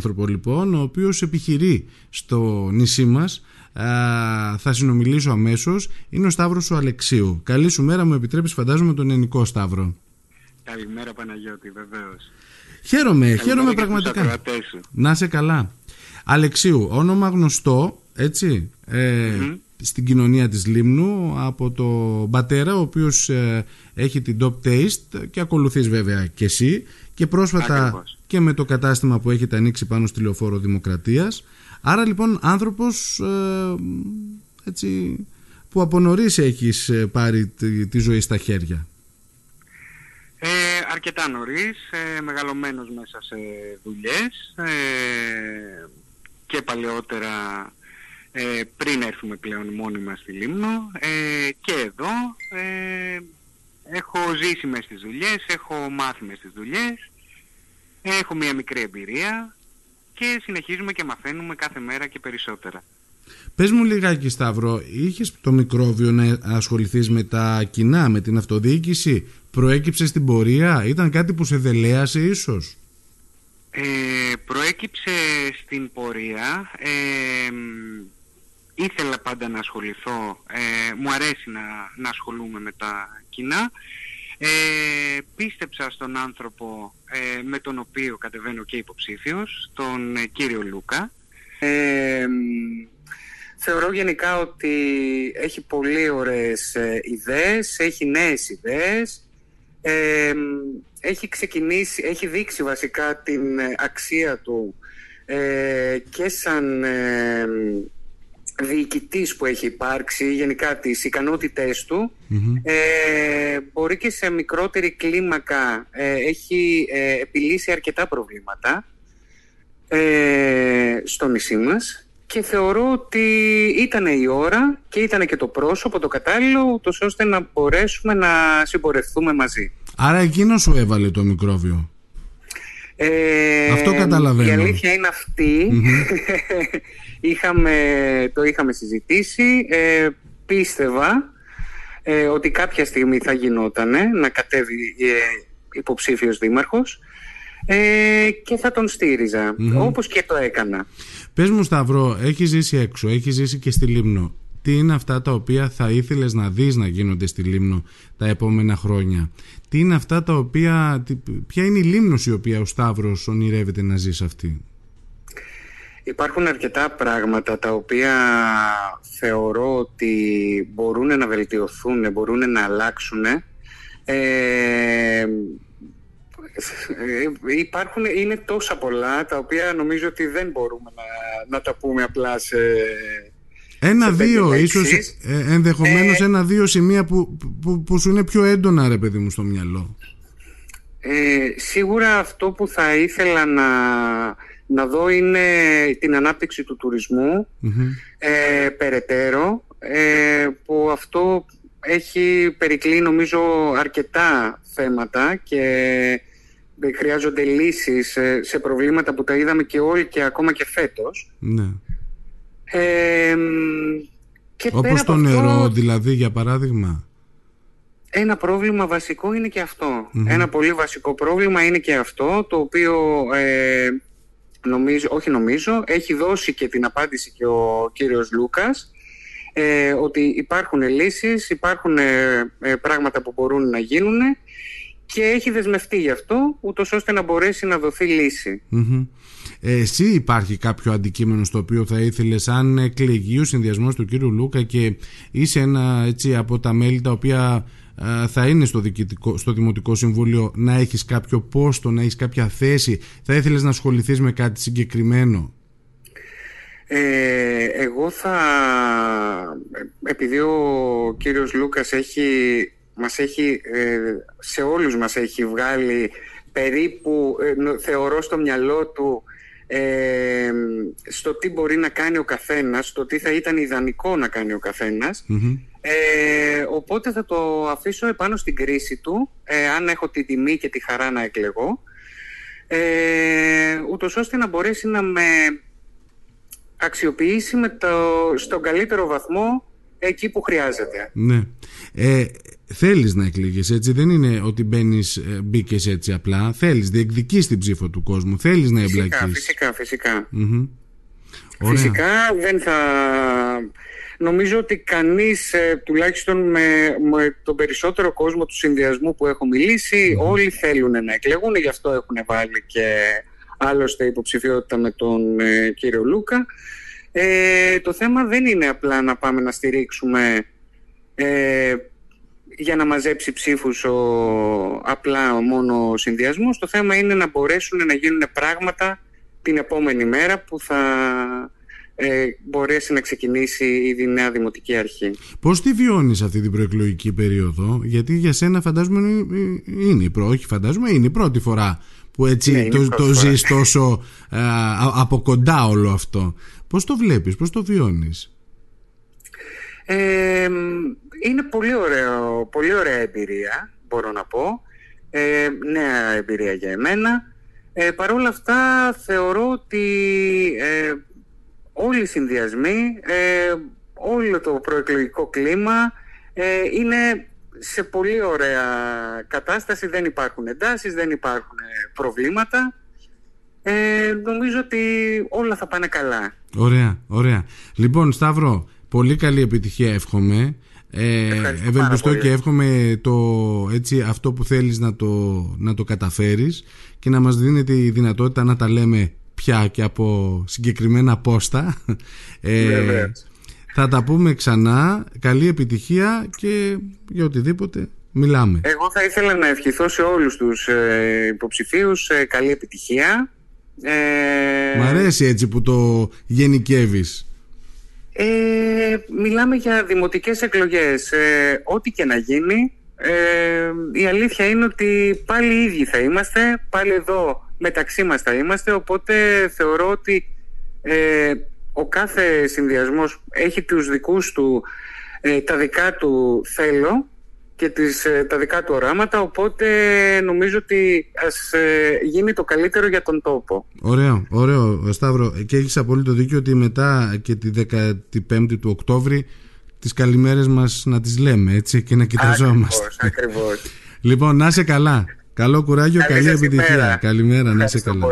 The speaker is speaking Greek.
άνθρωπο λοιπόν ο οποίος επιχειρεί στο νησί μας. Θα συνομιλήσω αμέσως. Είναι ο Σταύρος ο Αλεξίου. Καλή σου μέρα μου επιτρέπεις φαντάζομαι τον ελληνικό Σταύρο. Καλημέρα Παναγιώτη βεβαίως. Χαίρομαι, Καλημέρα χαίρομαι πραγματικά. Να σε καλά. Αλεξίου, όνομα γνωστό έτσι ε, στην κοινωνία της Λίμνου από το πατέρα ο οποίος ε, έχει την Top Taste και ακολουθείς βέβαια και εσύ και πρόσφατα και με το κατάστημα που έχετε ανοίξει πάνω στη Λεωφόρο Δημοκρατίας. Άρα λοιπόν άνθρωπος ε, έτσι, που από νωρίς έχεις ε, πάρει τη, ζωή στα χέρια. Ε, αρκετά νωρίς, ε, μεγαλωμένος μέσα σε δουλειές και παλαιότερα ε, πριν έρθουμε πλέον μόνιμα στη Λίμνο ε, και εδώ ε, έχω ζήσει μες στις δουλειές, έχω μάθει μες στις δουλειές, έχω μια μικρή εμπειρία και συνεχίζουμε και μαθαίνουμε κάθε μέρα και περισσότερα. Πες μου λιγάκι Σταύρο, είχες το μικρόβιο να ασχοληθείς με τα κοινά, με την αυτοδιοίκηση, προέκυψες στην πορεία, ήταν κάτι που σε δελέασε ίσως; Ε, προέκυψε στην πορεία, ε, ήθελα πάντα να ασχοληθώ, ε, μου αρέσει να, να ασχολούμαι με τα κοινά. Ε, πίστεψα στον άνθρωπο ε, με τον οποίο κατεβαίνω και υποψήφιος, τον ε, κύριο Λούκα. θεωρώ γενικά ότι έχει πολύ ωραίες ιδέες, έχει νέες ιδέες, έχει ξεκινήσει, έχει δείξει βασικά την αξία του και σαν διοικητής που έχει υπάρξει, γενικά τις ικανότητές του, ε, μπορεί και σε μικρότερη κλίμακα ε, έχει ε, επιλύσει αρκετά προβλήματα ε, στο νησί μας και θεωρώ ότι ήταν η ώρα και ήταν και το πρόσωπο το κατάλληλο ούτως ώστε να μπορέσουμε να συμπορευτούμε μαζί. Άρα εκείνος σου έβαλε το μικρόβιο; Ε, Αυτό καταλαβαίνω. Η αλήθεια είναι είχαμε, το είχαμε συζητήσει. Ε, πίστευα ε, ότι κάποια στιγμή θα γινότανε να κατέβει ε, υποψήφιος δήμαρχος ε, και θα τον στήριζα, όπως και το έκανα. Πες μου Σταυρό, έχεις ζήσει έξω, έχεις ζήσει και στη Λίμνο. Τι είναι αυτά τα οποία θα ήθελες να δεις να γίνονται στη Λίμνο τα επόμενα χρόνια; Τι είναι αυτά τα οποία, ποια είναι η Λίμνος η οποία ο Σταύρος ονειρεύεται να ζει σε αυτή; Υπάρχουν αρκετά πράγματα τα οποία θεωρώ ότι μπορούν να βελτιωθούν, μπορούν να αλλάξουν. Ε, υπάρχουν, είναι τόσα πολλά τα οποία νομίζω ότι δεν μπορούμε να, να τα πούμε απλά σε... Ένα-δύο, ίσως ε, ενδεχομένως ε, ένα-δύο σημεία που, που, που, σου είναι πιο έντονα ρε παιδί μου στο μυαλό. Ε, σίγουρα αυτό που θα ήθελα να, να δω είναι την ανάπτυξη του τουρισμου ε, περαιτέρω ε, που αυτό έχει περικλεί νομίζω αρκετά θέματα και χρειάζονται λύσεις σε, προβλήματα που τα είδαμε και όλοι και ακόμα και φέτος. Ναι. Ε, Όπως το νερό δηλαδή για παράδειγμα. Ένα πρόβλημα βασικό είναι και αυτο Ένα πολύ βασικό πρόβλημα είναι και αυτό το οποίο ε, νομίζω, όχι νομίζω, έχει δώσει και την απάντηση και ο κύριος Λούκας ε, ότι υπάρχουν λύσεις, υπάρχουν ε, ε, πράγματα που μπορούν να γίνουν και έχει δεσμευτεί γι' αυτό, ούτως ώστε να μπορέσει να δοθεί εσύ υπάρχει κάποιο αντικείμενο στο οποίο θα ήθελες αν εκλεγεί ο συνδυασμός του κύριου Λούκα και είσαι ένα έτσι από τα μέλη τα οποία θα είναι στο, στο Δημοτικό Συμβούλιο να έχεις κάποιο πόστο, να έχεις κάποια θέση. Θα ήθελες να ασχοληθείς με κάτι συγκεκριμένο; Ε, εγώ θα επειδή ο κύριος Λούκας έχει μας έχει ε, σε όλους μας έχει βγάλει περίπου ε, θεωρώ στο μυαλό του ε, στο τι μπορεί να κάνει ο καθένας, στο τι θα ήταν ιδανικό να κάνει ο καθενας ε, οπότε θα το αφήσω επάνω στην κρίση του, ε, αν έχω τη τιμή και τη χαρά να εκλεγώ, ε, ούτως ώστε να μπορέσει να με αξιοποιήσει με το, στον καλύτερο βαθμό εκεί που χρειάζεται. Ναι. Ε, θέλεις να εκλεγείς έτσι δεν είναι ότι μπαίνεις, ε, μπήκες έτσι απλά. Θέλεις, διεκδικείς την ψήφο του κόσμου. Θέλεις να εμπλακείς. φυσικά, φυσικά, φυσικά δεν θα νομίζω ότι κανείς ε, τουλάχιστον με, με τον περισσότερο κόσμο του συνδυασμού που έχω όλοι θέλουν να εκλεγούν. Γι' αυτό έχουν βάλει και άλλωστε υποψηφιότητα με τον ε, κύριο Λούκα ε, το θέμα δεν είναι απλά να πάμε να στηρίξουμε ε, για να μαζέψει ψήφους ο, απλά ο μόνο συνδυασμός. Το θέμα είναι να μπορέσουν να γίνουν πράγματα την επόμενη μέρα που θα ε, μπορέσει να ξεκινήσει η νέα Δημοτική Αρχή. Πώς τη βιώνεις αυτή την προεκλογική περίοδο, γιατί για σένα φαντάζομαι είναι η, πρώτη, όχι φαντάζομαι, είναι η πρώτη φορά που έτσι ναι, το, το ζεις τόσο ε, από κοντά όλο αυτό. Πώς το βλέπεις, πώς το βιώνεις; Ε, είναι πολύ, ωραίο, πολύ ωραία εμπειρία, μπορώ να πω. Ε, νέα εμπειρία για εμένα. Ε, Παρ' όλα αυτά θεωρώ ότι ε, όλοι οι συνδυασμοί, ε, όλο το προεκλογικό κλίμα ε, είναι σε πολύ ωραία κατάσταση. Δεν υπάρχουν εντάσεις, δεν υπάρχουν προβλήματα. Ε, νομίζω ότι όλα θα πάνε καλά. Ωραία, ωραία. Λοιπόν, Σταύρο, πολύ καλή επιτυχία εύχομαι. Ε, ευελπιστώ και εύχομαι το, έτσι, αυτό που θέλεις να το, να το καταφέρεις και να μας δίνεται η δυνατότητα να τα λέμε πια και από συγκεκριμένα πόστα. Ε, θα τα πούμε ξανά. Καλή επιτυχία και για οτιδήποτε μιλάμε. Εγώ θα ήθελα να ευχηθώ σε όλους τους ε, υποψηφίους ε, καλή επιτυχία. Ε... Μ' αρέσει έτσι που το γενικεύεις. Ε, μιλάμε για δημοτικές εκλογές. Ε, ό,τι και να γίνει, ε, η αλήθεια είναι ότι πάλι οι ίδιοι θα είμαστε, πάλι εδώ μεταξύ μας θα είμαστε, οπότε θεωρώ ότι ε, ο κάθε συνδυασμός έχει τους δικούς του, ε, τα δικά του θέλω και τις, ε, τα δικά του οράματα, οπότε νομίζω ότι ας ε, γίνει το καλύτερο για τον τόπο. Ωραίο, ωραίο Σταύρο και έχεις απολύτω δίκιο ότι μετά και τη 15η του Οκτώβρη τις καλημέρες μας να τις λέμε έτσι και να κοιταζόμαστε. Ακριβώς, ακριβώς. λοιπόν, να είσαι καλά. Καλό κουράγιο, καλή, επιτυχία. Καλημέρα, να είσαι καλά.